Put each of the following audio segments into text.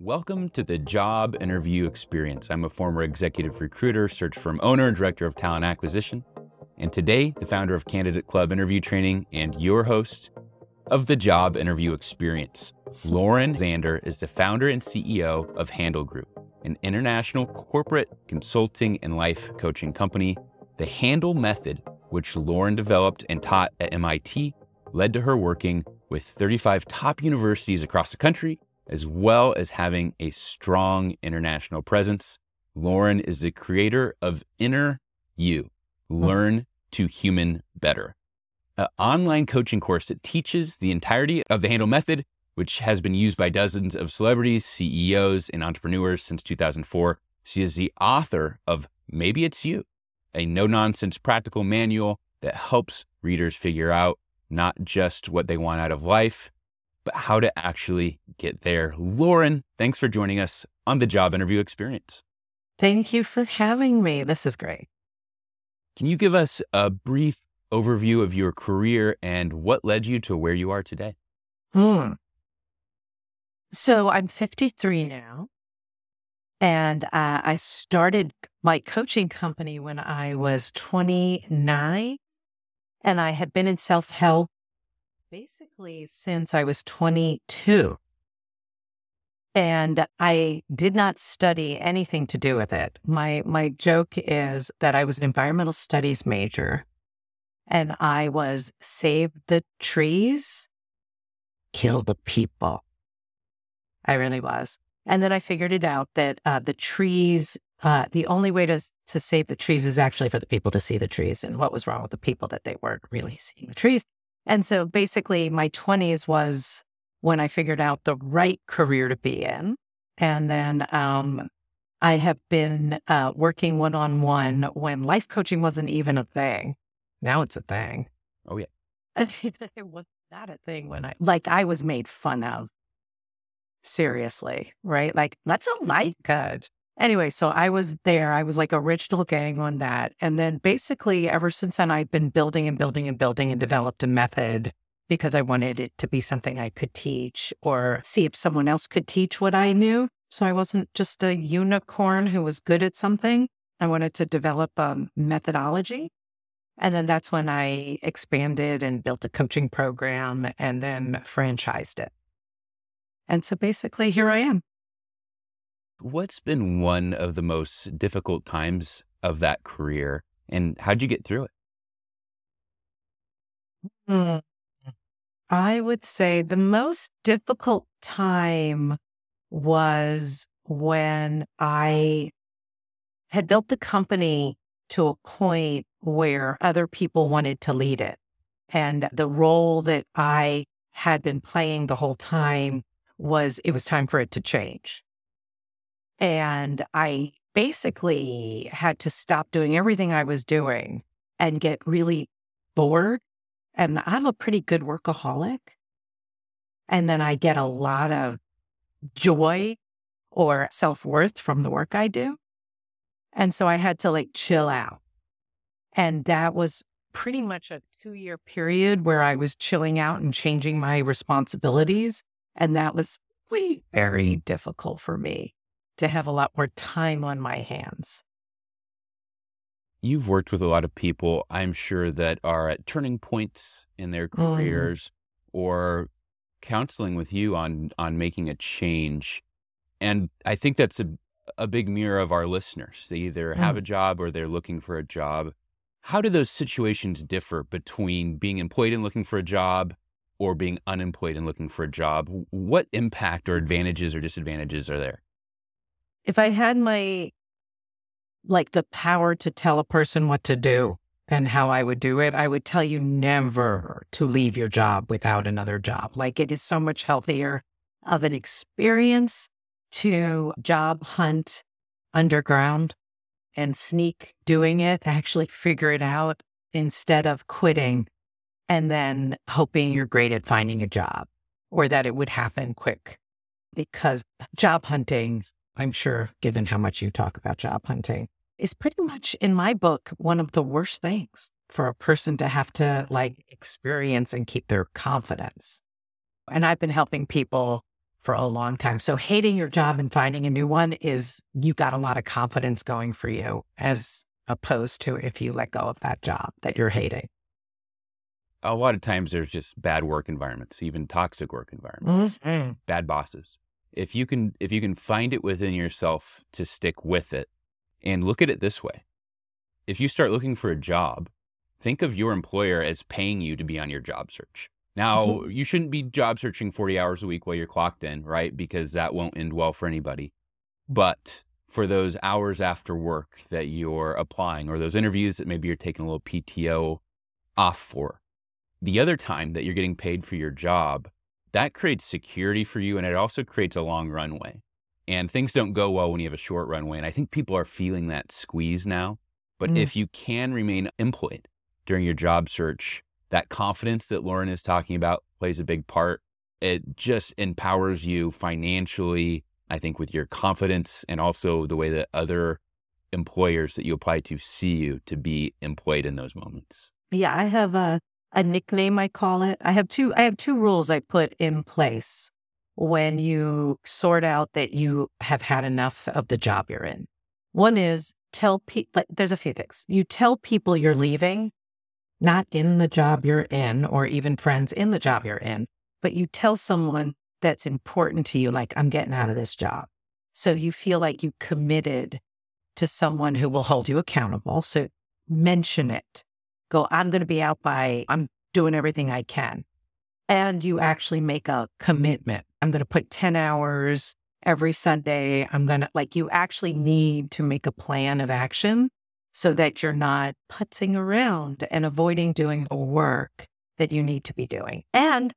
Welcome to the Job Interview Experience. I'm a former executive recruiter, search firm owner, and director of talent acquisition. And today, the founder of Candidate Club Interview Training and your host of the Job Interview Experience. Lauren Zander is the founder and CEO of Handel Group, an international corporate consulting and life coaching company. The Handel method, which Lauren developed and taught at MIT, led to her working with 35 top universities across the country as well as having a strong international presence. Lauren is the creator of Inner You Learn to Human Better, an online coaching course that teaches the entirety of the Handel Method, which has been used by dozens of celebrities, CEOs, and entrepreneurs since 2004. She is the author of Maybe It's You, a no nonsense practical manual that helps readers figure out not just what they want out of life, but how to actually get there. Lauren, thanks for joining us on the job interview experience. Thank you for having me. This is great. Can you give us a brief overview of your career and what led you to where you are today? Hmm. So I'm 53 now. And uh, I started my coaching company when I was 29. And I had been in self help basically since I was 22. And I did not study anything to do with it. My my joke is that I was an environmental studies major and I was save the trees, kill the people. I really was. And then I figured it out that uh, the trees, uh, the only way to, to save the trees is actually for the people to see the trees. And what was wrong with the people that they weren't really seeing the trees? And so basically, my 20s was when I figured out the right career to be in. And then um, I have been uh, working one on one when life coaching wasn't even a thing. Now it's a thing. Oh, yeah. it was not a thing when I, like, I was made fun of. Seriously, right? Like, that's a life coach. Anyway, so I was there. I was like original gang on that. And then basically, ever since then, I've been building and building and building and developed a method because I wanted it to be something I could teach or see if someone else could teach what I knew. So I wasn't just a unicorn who was good at something. I wanted to develop a methodology. And then that's when I expanded and built a coaching program and then franchised it. And so basically, here I am. What's been one of the most difficult times of that career and how'd you get through it? Mm. I would say the most difficult time was when I had built the company to a point where other people wanted to lead it. And the role that I had been playing the whole time was it was time for it to change. And I basically had to stop doing everything I was doing and get really bored. And I'm a pretty good workaholic. And then I get a lot of joy or self worth from the work I do. And so I had to like chill out. And that was pretty much a two year period where I was chilling out and changing my responsibilities. And that was very difficult for me to have a lot more time on my hands. You've worked with a lot of people, I'm sure, that are at turning points in their Mm. careers or counseling with you on on making a change. And I think that's a a big mirror of our listeners. They either have Mm. a job or they're looking for a job. How do those situations differ between being employed and looking for a job or being unemployed and looking for a job? What impact or advantages or disadvantages are there? If I had my, like the power to tell a person what to do and how I would do it, I would tell you never to leave your job without another job. Like it is so much healthier of an experience to job hunt underground and sneak doing it, actually figure it out instead of quitting and then hoping you're great at finding a job or that it would happen quick. Because job hunting, I'm sure, given how much you talk about job hunting, is pretty much in my book one of the worst things for a person to have to like experience and keep their confidence. And I've been helping people for a long time. So hating your job and finding a new one is you got a lot of confidence going for you as opposed to if you let go of that job that you're hating. A lot of times there's just bad work environments, even toxic work environments. Mm-hmm. bad bosses. If you can if you can find it within yourself to stick with it and look at it this way. If you start looking for a job, think of your employer as paying you to be on your job search. Now, mm-hmm. you shouldn't be job searching 40 hours a week while you're clocked in, right? Because that won't end well for anybody. But for those hours after work that you're applying or those interviews that maybe you're taking a little PTO off for, the other time that you're getting paid for your job, that creates security for you and it also creates a long runway. And things don't go well when you have a short runway. And I think people are feeling that squeeze now. But Mm. if you can remain employed during your job search, that confidence that Lauren is talking about plays a big part. It just empowers you financially, I think, with your confidence and also the way that other employers that you apply to see you to be employed in those moments. Yeah, I have a a nickname I call it. I have two I have two rules I put in place when you sort out that you have had enough of the job you're in. One is tell people there's a few things. You tell people you're leaving, not in the job you're in or even friends in the job you're in, but you tell someone that's important to you like I'm getting out of this job. So you feel like you committed to someone who will hold you accountable. So mention it go, I'm going to be out by, I'm doing everything I can. And you actually make a commitment. I'm going to put 10 hours every Sunday. I'm going to, like, you actually need to make a plan of action so that you're not putzing around and avoiding doing the work that you need to be doing. And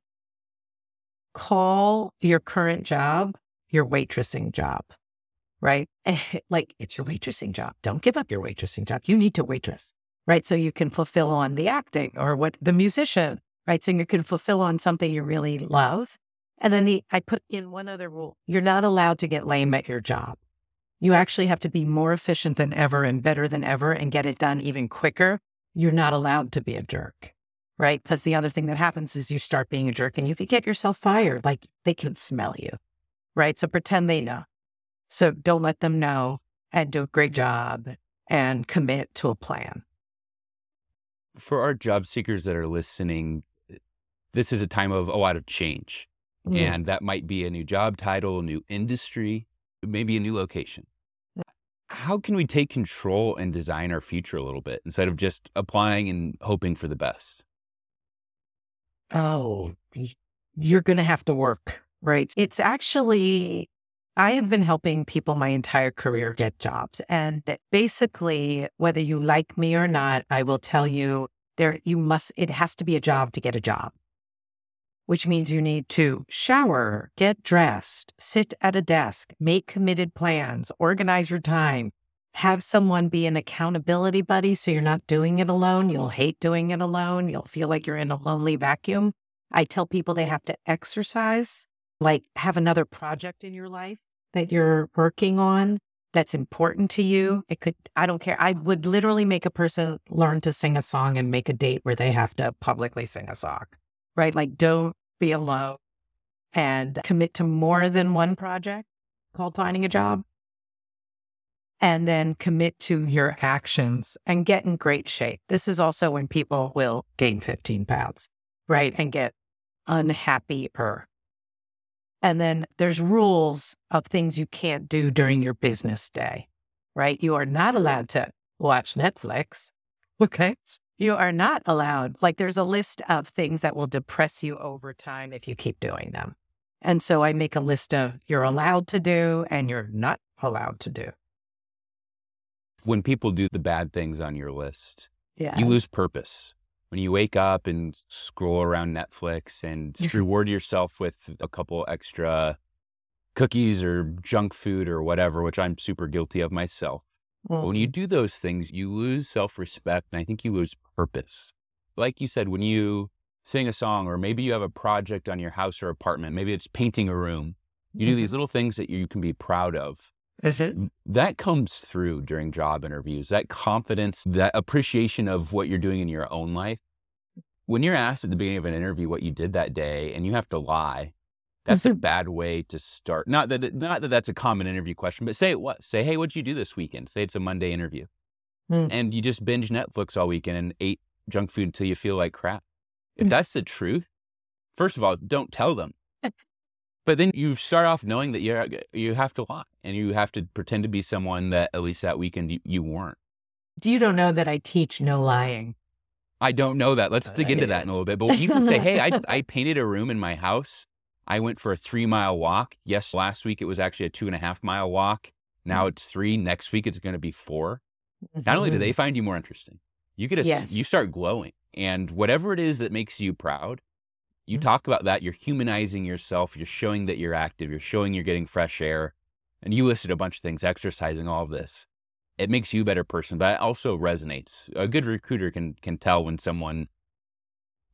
call your current job your waitressing job, right? like, it's your waitressing job. Don't give up your waitressing job. You need to waitress right? So you can fulfill on the acting or what the musician, right? So you can fulfill on something you really love. And then the, I put in one other rule. You're not allowed to get lame at your job. You actually have to be more efficient than ever and better than ever and get it done even quicker. You're not allowed to be a jerk, right? Because the other thing that happens is you start being a jerk and you can get yourself fired. Like they can smell you, right? So pretend they know. So don't let them know and do a great job and commit to a plan for our job seekers that are listening, this is a time of a lot of change. Mm. And that might be a new job title, a new industry, maybe a new location. How can we take control and design our future a little bit instead of just applying and hoping for the best? Oh, you're going to have to work, right? It's actually I have been helping people my entire career get jobs. And basically, whether you like me or not, I will tell you there, you must, it has to be a job to get a job, which means you need to shower, get dressed, sit at a desk, make committed plans, organize your time, have someone be an accountability buddy so you're not doing it alone. You'll hate doing it alone. You'll feel like you're in a lonely vacuum. I tell people they have to exercise like have another project in your life that you're working on that's important to you. Mm-hmm. It could, I don't care. I would literally make a person learn to sing a song and make a date where they have to publicly sing a song, right? Like don't be alone and commit to more than one project called finding a job. And then commit to your actions and get in great shape. This is also when people will gain 15 pounds, right? And get unhappier and then there's rules of things you can't do during your business day, right? You are not allowed to watch Netflix. Okay. You are not allowed, like, there's a list of things that will depress you over time if you keep doing them. And so I make a list of you're allowed to do and you're not allowed to do. When people do the bad things on your list, yeah. you lose purpose when you wake up and scroll around Netflix and reward yourself with a couple extra cookies or junk food or whatever, which I'm super guilty of myself. But when you mm-hmm. do those things, you lose self respect and I think you lose purpose. Like you said, when you sing a song or maybe you have a project on your house or apartment, maybe it's painting a room, you do these mm-hmm. little things that you can be proud of. Is it? That comes through during job interviews, that confidence, that appreciation of what you're doing in your own life. When you're asked at the beginning of an interview what you did that day and you have to lie, that's a bad way to start. Not that it, not that that's a common interview question, but say it was. Say, hey, what'd you do this weekend? Say it's a Monday interview. Mm. And you just binge Netflix all weekend and ate junk food until you feel like crap. If mm. that's the truth, first of all, don't tell them. But then you start off knowing that you you have to lie and you have to pretend to be someone that at least that weekend you, you weren't. You don't know that I teach no lying. I don't know that. Let's dig into that in a little bit. But you can say, hey, I, I painted a room in my house. I went for a three mile walk. Yes, last week it was actually a two and a half mile walk. Now it's three. Next week it's going to be 4 Not only do they mm-hmm. find you more interesting, you get a, yes. you start glowing. And whatever it is that makes you proud, you mm-hmm. talk about that. You're humanizing yourself. You're showing that you're active. You're showing you're getting fresh air. And you listed a bunch of things, exercising, all of this. It makes you a better person, but it also resonates. A good recruiter can can tell when someone,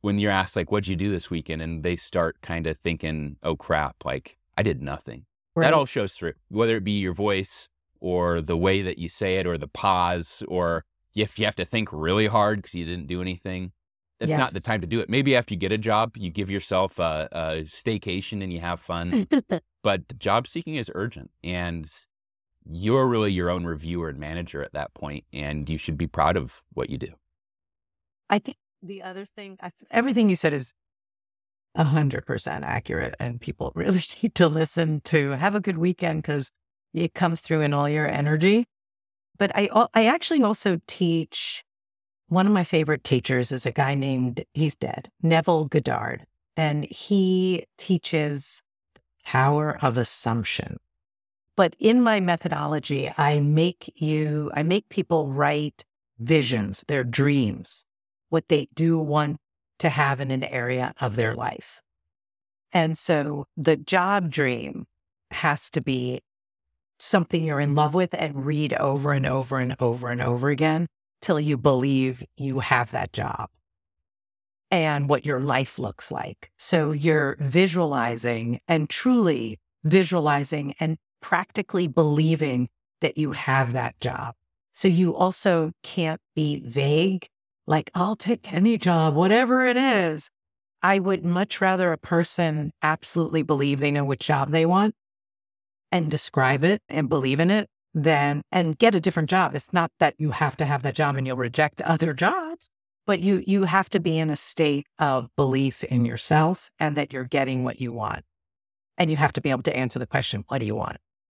when you're asked like, "What'd you do this weekend?" and they start kind of thinking, "Oh crap, like I did nothing." Right. That all shows through, whether it be your voice or the way that you say it, or the pause, or if you have to think really hard because you didn't do anything it's yes. not the time to do it. Maybe after you get a job, you give yourself a, a staycation and you have fun. but job seeking is urgent, and you're really your own reviewer and manager at that point, and you should be proud of what you do. I think the other thing, everything you said is hundred percent accurate, and people really need to listen to have a good weekend because it comes through in all your energy. But I, I actually also teach one of my favorite teachers is a guy named, he's dead, Neville Goddard. And he teaches power of assumption. But in my methodology, I make you, I make people write visions, their dreams, what they do want to have in an area of their life. And so the job dream has to be something you're in love with and read over and over and over and over again till you believe you have that job and what your life looks like. So you're visualizing and truly visualizing and practically believing that you have that job. So you also can't be vague, like, I'll take any job, whatever it is. I would much rather a person absolutely believe they know which job they want and describe it and believe in it then and get a different job. It's not that you have to have that job and you'll reject other jobs, but you you have to be in a state of belief in yourself and that you're getting what you want. And you have to be able to answer the question, what do you want?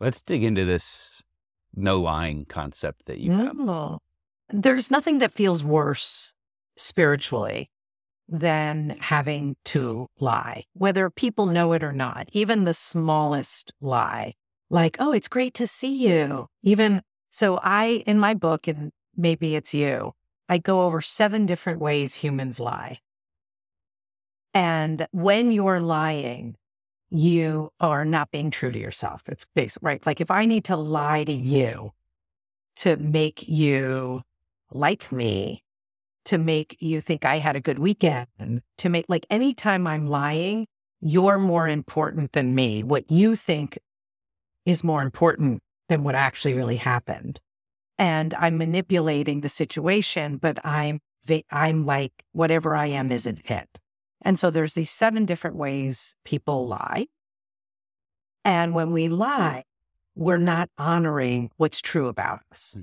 Let's dig into this no lying concept that you have. No. There's nothing that feels worse spiritually than having to lie, whether people know it or not, even the smallest lie, like, oh, it's great to see you. Even so, I, in my book, and maybe it's you, I go over seven different ways humans lie. And when you're lying, you are not being true to yourself. It's basic, right? Like if I need to lie to you to make you like me, to make you think I had a good weekend, to make like anytime I'm lying, you're more important than me. What you think is more important than what actually really happened. And I'm manipulating the situation, but I'm I'm like whatever I am isn't it. And so there's these seven different ways people lie. And when we lie, we're not honoring what's true about us. Hmm.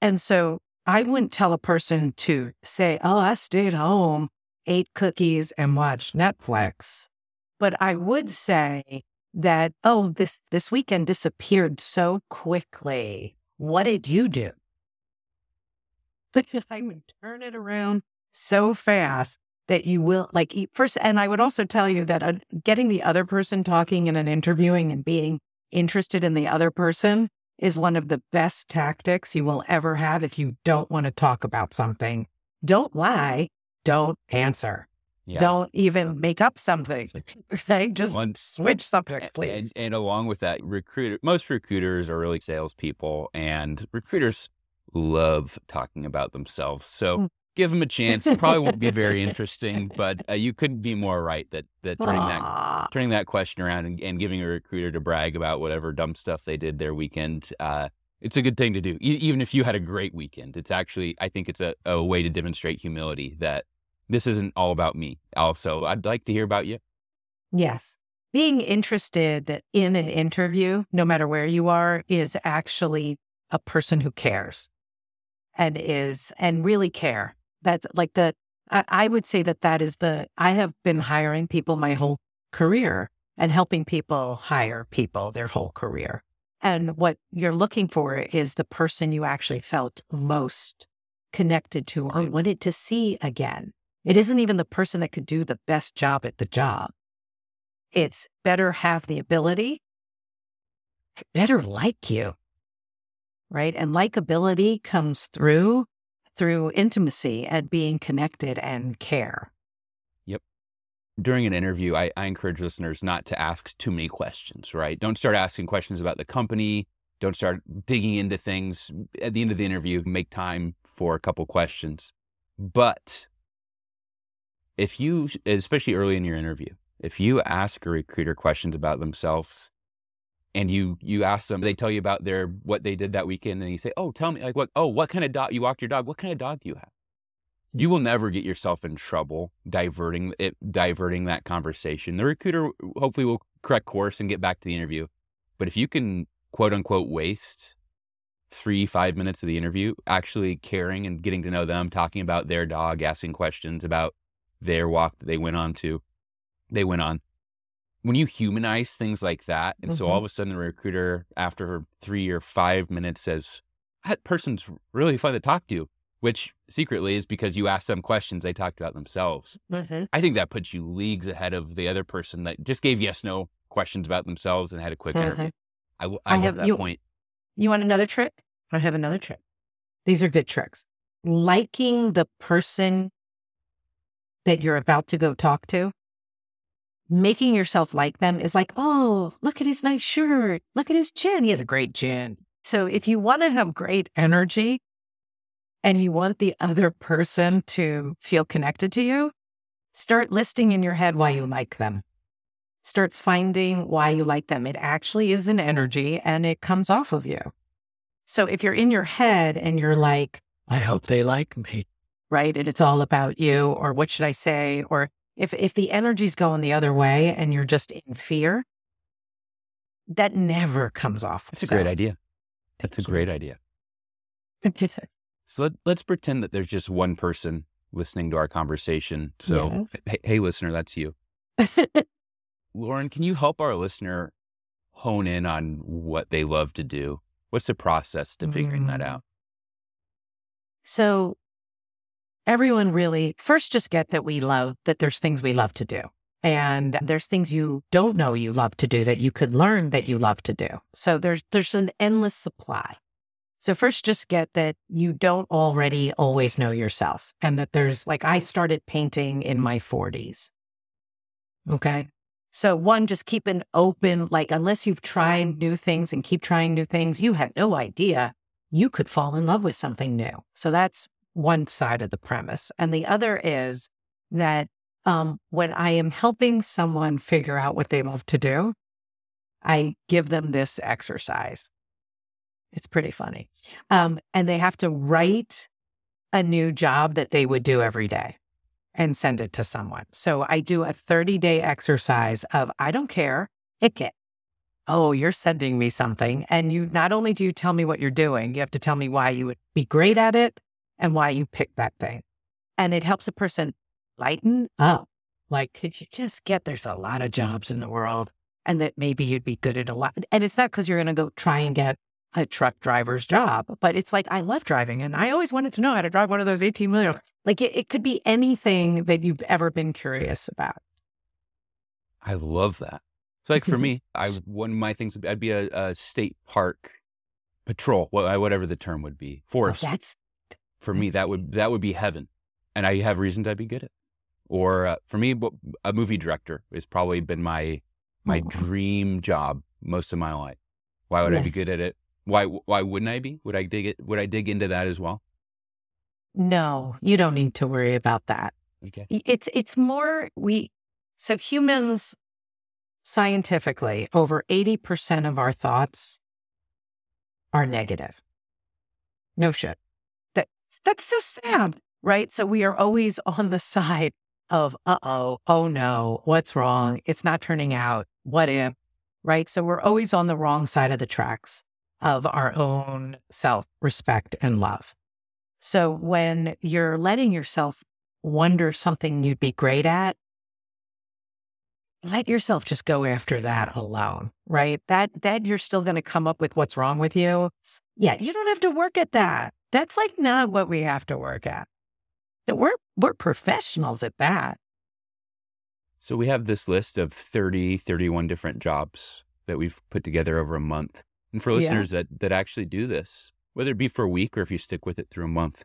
And so I wouldn't tell a person to say, Oh, I stayed home, ate cookies, and watched Netflix. But I would say that, Oh, this, this weekend disappeared so quickly. What did you do? I would turn it around so fast that you will like first and i would also tell you that uh, getting the other person talking in an interviewing and being interested in the other person is one of the best tactics you will ever have if you don't want to talk about something. Don't lie don't answer. Yeah. don't even make up something okay just Once, switch subjects please and, and along with that recruiter most recruiters are really salespeople and recruiters love talking about themselves. So mm give them a chance. It probably won't be very interesting, but uh, you couldn't be more right that that turning Aww. that turning that question around and, and, giving a recruiter to brag about whatever dumb stuff they did their weekend. Uh, it's a good thing to do, e- even if you had a great weekend. It's actually, I think, it's a, a way to demonstrate humility that this isn't all about me. Also, I'd like to hear about you. Yes. Being interested in an interview, no matter where you are, is actually a person who cares and is and really care that's like the, I, I would say that that is the, I have been hiring people my whole career and helping people hire people their whole career. And what you're looking for is the person you actually felt most connected to or mm. wanted to see again. It isn't even the person that could do the best job at the job. It's better have the ability, better like you, right? And likability comes through through intimacy and being connected and care. Yep. During an interview, I, I encourage listeners not to ask too many questions, right? Don't start asking questions about the company. Don't start digging into things. At the end of the interview, make time for a couple questions. But if you, especially early in your interview, if you ask a recruiter questions about themselves, and you you ask them they tell you about their what they did that weekend and you say oh tell me like what oh what kind of dog you walked your dog what kind of dog do you have? You will never get yourself in trouble diverting it diverting that conversation. The recruiter hopefully will correct course and get back to the interview but if you can quote unquote waste three five minutes of the interview actually caring and getting to know them talking about their dog asking questions about their walk that they went on to they went on when you humanize things like that, and mm-hmm. so all mm-hmm. of a sudden the recruiter, after three or five minutes, says, That person's really fun to talk to. which secretly is because you asked them questions they talked about themselves. Mm-hmm. I think that puts you leagues ahead of the other person that just gave yes no questions about themselves and had a quick Mhm. interview. I love have- that you- point. You want another trick? I have another trick. These are good tricks. Liking the person that you're about to go talk to, making yourself like them is like, oh, look at his nice shirt. Look at his chin. He has a great chin. So if you want to have great energy and you want the other person to feel connected to you, start listing in your head why you like them. Start finding why you like them. It actually is an energy and it comes off of you. So if you're in your head and you're like, I hope they like me, right? And it's all about you, or what should I say? Or if if the energy's going the other way and you're just in fear, that never comes off. That's a great idea. That's a great idea. So let, let's pretend that there's just one person listening to our conversation. So, Yes. hey, hey, listener, that's you. Lauren, can you help our listener hone in on what they love to do? What's the process to figuring that Mm. out? So everyone really first just get that we love that there's things we love to do. And there's things you don't know you love to do that you could learn that you love to do. So there's there's an endless supply. So first just get that you don't already always know yourself and that there's like I started painting in my 40s. Okay? So one just keep an open like unless you've tried new things and keep trying new things, you have no idea you could fall in love with something new. So that's one side of the premise. And the other is that um, when I am helping someone figure out what they love to do, I give them this exercise. It's pretty funny. Um, and they have to write a new job that they would do every day and send it to someone. So I do a 30 day exercise of I don't care, pick it oh, you're sending me something. And you not only do you tell me what you're doing, you have to tell me why you would be great at it and why you picked that thing. And it helps a person lighten up. Oh. Like, could you just get there's a lot of jobs in the world and that maybe you'd be good at a lot. And it's not because you're going to go try and get a truck driver's job, but it's like, I love driving and I always wanted to know how to drive one of those 18 wheelers. Like, it, it could be anything that you've ever been curious about. I love that. It's like for me, I one of my things would be, I'd be a, a state park patrol, whatever the term would be, oh, forest. That's for me, that would that would be heaven, and I have reasons I'd be good at. Or uh, for me, a movie director has probably been my my dream job most of my life. Why would I be good at it? Why why wouldn't I be? Would I dig it? Would I dig into that as well? no, you don't need to worry about that. Okay. It's it's more we so humans scientifically over 80% of our thoughts are negative. No shit. That that's so sad, right? So we are always on the side of uh-oh, oh no, what's wrong? It's not turning out. What if? Right? So we're always on the wrong side of the tracks of our own self-respect and love. So when you're letting yourself wonder something you'd be great at, let yourself just go after that alone, right? That that you're still going to come up with what's wrong with you. Yeah, you don't have to work at that. That's like not what we have to work at. That we're we're professionals at that. So we have this list of 30, 31 different jobs that we've put together over a month. And for Yeah. listeners that, that actually do this, whether it be for a week or if you stick with it through a month,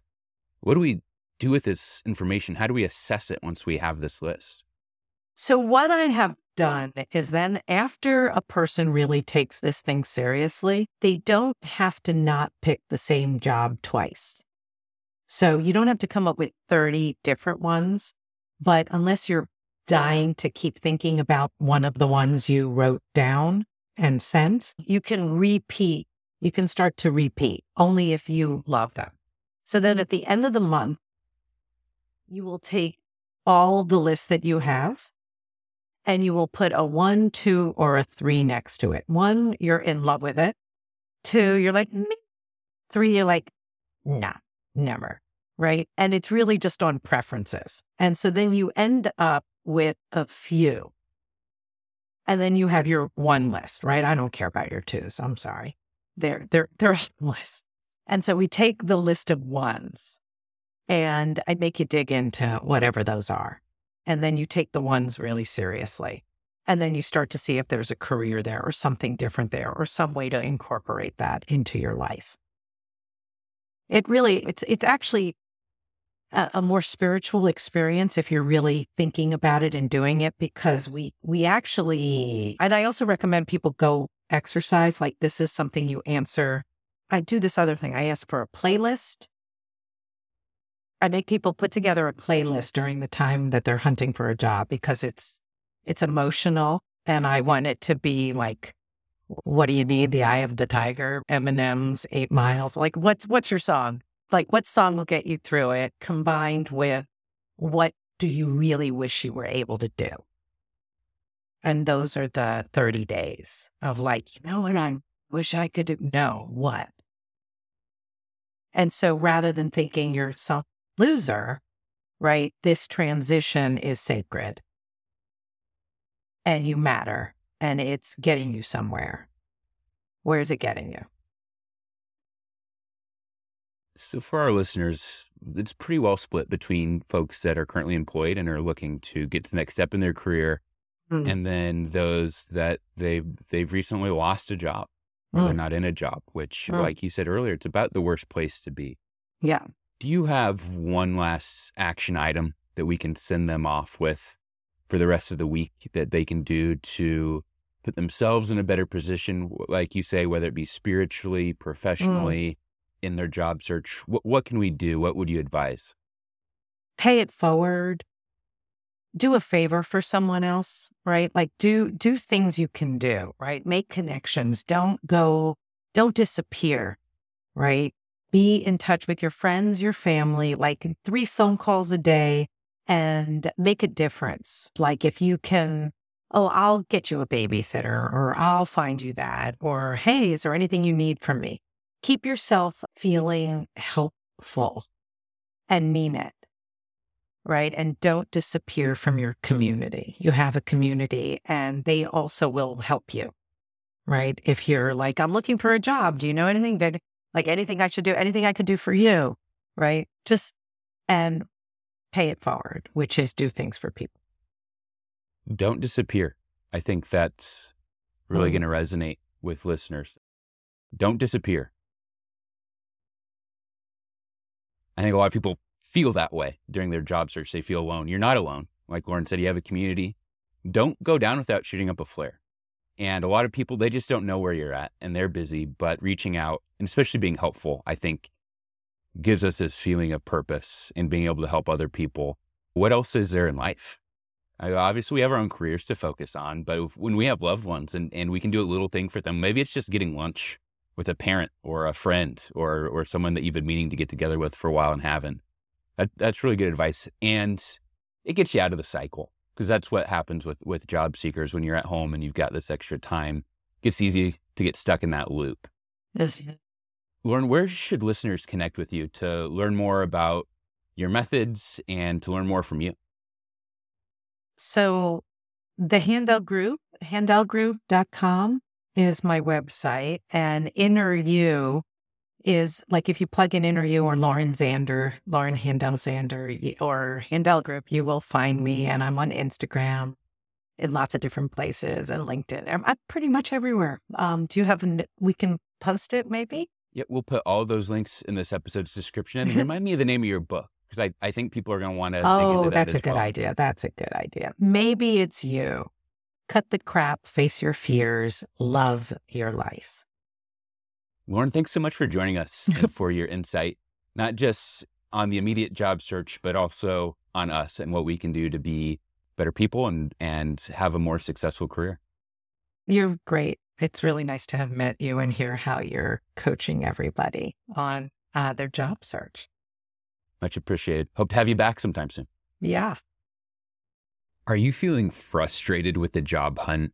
what do we do with this information? How do we assess it once we have this list? So what I have done is then after a person really takes this thing seriously, they don't have to not pick the same job twice. So you don't have to come up with 30 different ones, but unless you're dying to keep thinking about one of the ones you wrote down and sent, you can repeat. You can start to repeat only if you love them. So then at the end of the month, you will take all the lists that you have and you will put a one, two, or a three next to it. One, you're in love with it. Two, you're like, "Meh." three, you're like, nah, never. Right. And it's really just on preferences. And so then you end up with a few. And then you have your one list, right? I don't care about your twos. I'm sorry. They're, they're, they're a list. And so we take the list of ones And I make you dig into whatever those are. And then you take the ones really seriously. And then you start to see if there's a career there or something different there or some way to incorporate that into your life. It really, it's, it's actually a, a more spiritual experience if you're really thinking about it and doing it because we, we actually, and I also recommend people go exercise. Like this is something you answer. I do this other thing. I ask for a playlist. I make people put together a playlist during the time that they're hunting for a job because it's it's emotional and I want it to be like what do you need? The Eye of the Tiger, Eminem's Eight Miles. Like what's what's your song? Like what song will get you through it combined with what do you really wish you were able to do? And those are the 30 days of like, you know what I wish I could do? No, what? And so rather than thinking you're some loser, right, this transition is sacred and you matter and it's getting you somewhere. Where is it getting you? So, for our listeners, it's pretty well split between folks that are currently employed and are looking to get to the next step in their career, mm. and then those that they've they've recently lost a job or mm. they're not in a job. Which, mm. like you said earlier, it's about the worst place to be. Yeah. Do you have one last action item that we can send them off with for the rest of the week that they can do to put themselves in a better position, like you say, whether it be spiritually, Mm. professionally, in their job search? What, what can we do? What would you advise? Pay it forward. Do a favor for someone else, right? Like do do things you can do, right? Make connections. Don't go don't disappear, right? Be in touch with your friends, your family, like three phone calls a day and make a difference. Like if you can, oh, I'll get you a babysitter or I'll find you that, or hey, is there anything you need from me? Keep yourself feeling helpful and mean it, right? And don't disappear from your community. You have a community and they also will help you, right? If you're like, I'm looking for a job, do you know anything that, like anything I should do, anything I could do for you, right? Just, and pay it forward, which is do things for people. Don't disappear. I think that's really Mm. going to resonate with listeners. Don't disappear. I think a lot of people feel that way during their job search. They feel alone. You're not alone. Like Lauren said, you have a community. Don't go down without shooting up a flare. And a lot of people, they just don't know where you're at and they're busy, but reaching out and especially being helpful, I think gives us this feeling of purpose and being able to help other people. What else is there in life? I, obviously, we have our own careers to focus on, but if- when we have loved ones and, and we can do a little thing for them, maybe it's just getting lunch with a parent or a friend or or someone that you've been meaning to get together with for a while and haven't. That, that's really good advice. And it gets you out of the cycle because that's what happens with, with job seekers when you're at home and you've got this extra time. It gets easy to get stuck in that loop. Yes. Lauren, where should listeners connect with you to learn more about your methods and to learn more from you? So the Handel Group, handelgroup.com is my website. And Inner You is like if you plug in You or Lauren Zander, Lauren Handel Zander, or Handel Group, you will find me. And I'm on Instagram in lots of different places and LinkedIn. I'm, I'm pretty much everywhere. Um, do you have, an, we can post it maybe? Yeah, we'll put all those links in this episode's description. And remind me of the name of your book because I, I think people are going to want to. Oh, into that that's a good well. idea. That's a good idea. Maybe it's you. Cut the crap, face your fears, love your life. Lauren, thanks so much for joining us and for your insight, not just on the immediate job search, but also on us and what we can do to be better people and and have a more successful career. You're great. It's really nice to have met you and hear how you're coaching everybody on uh, their job search. Much appreciated. Hope to have you back sometime soon. Yeah. Are you feeling frustrated with the job hunt?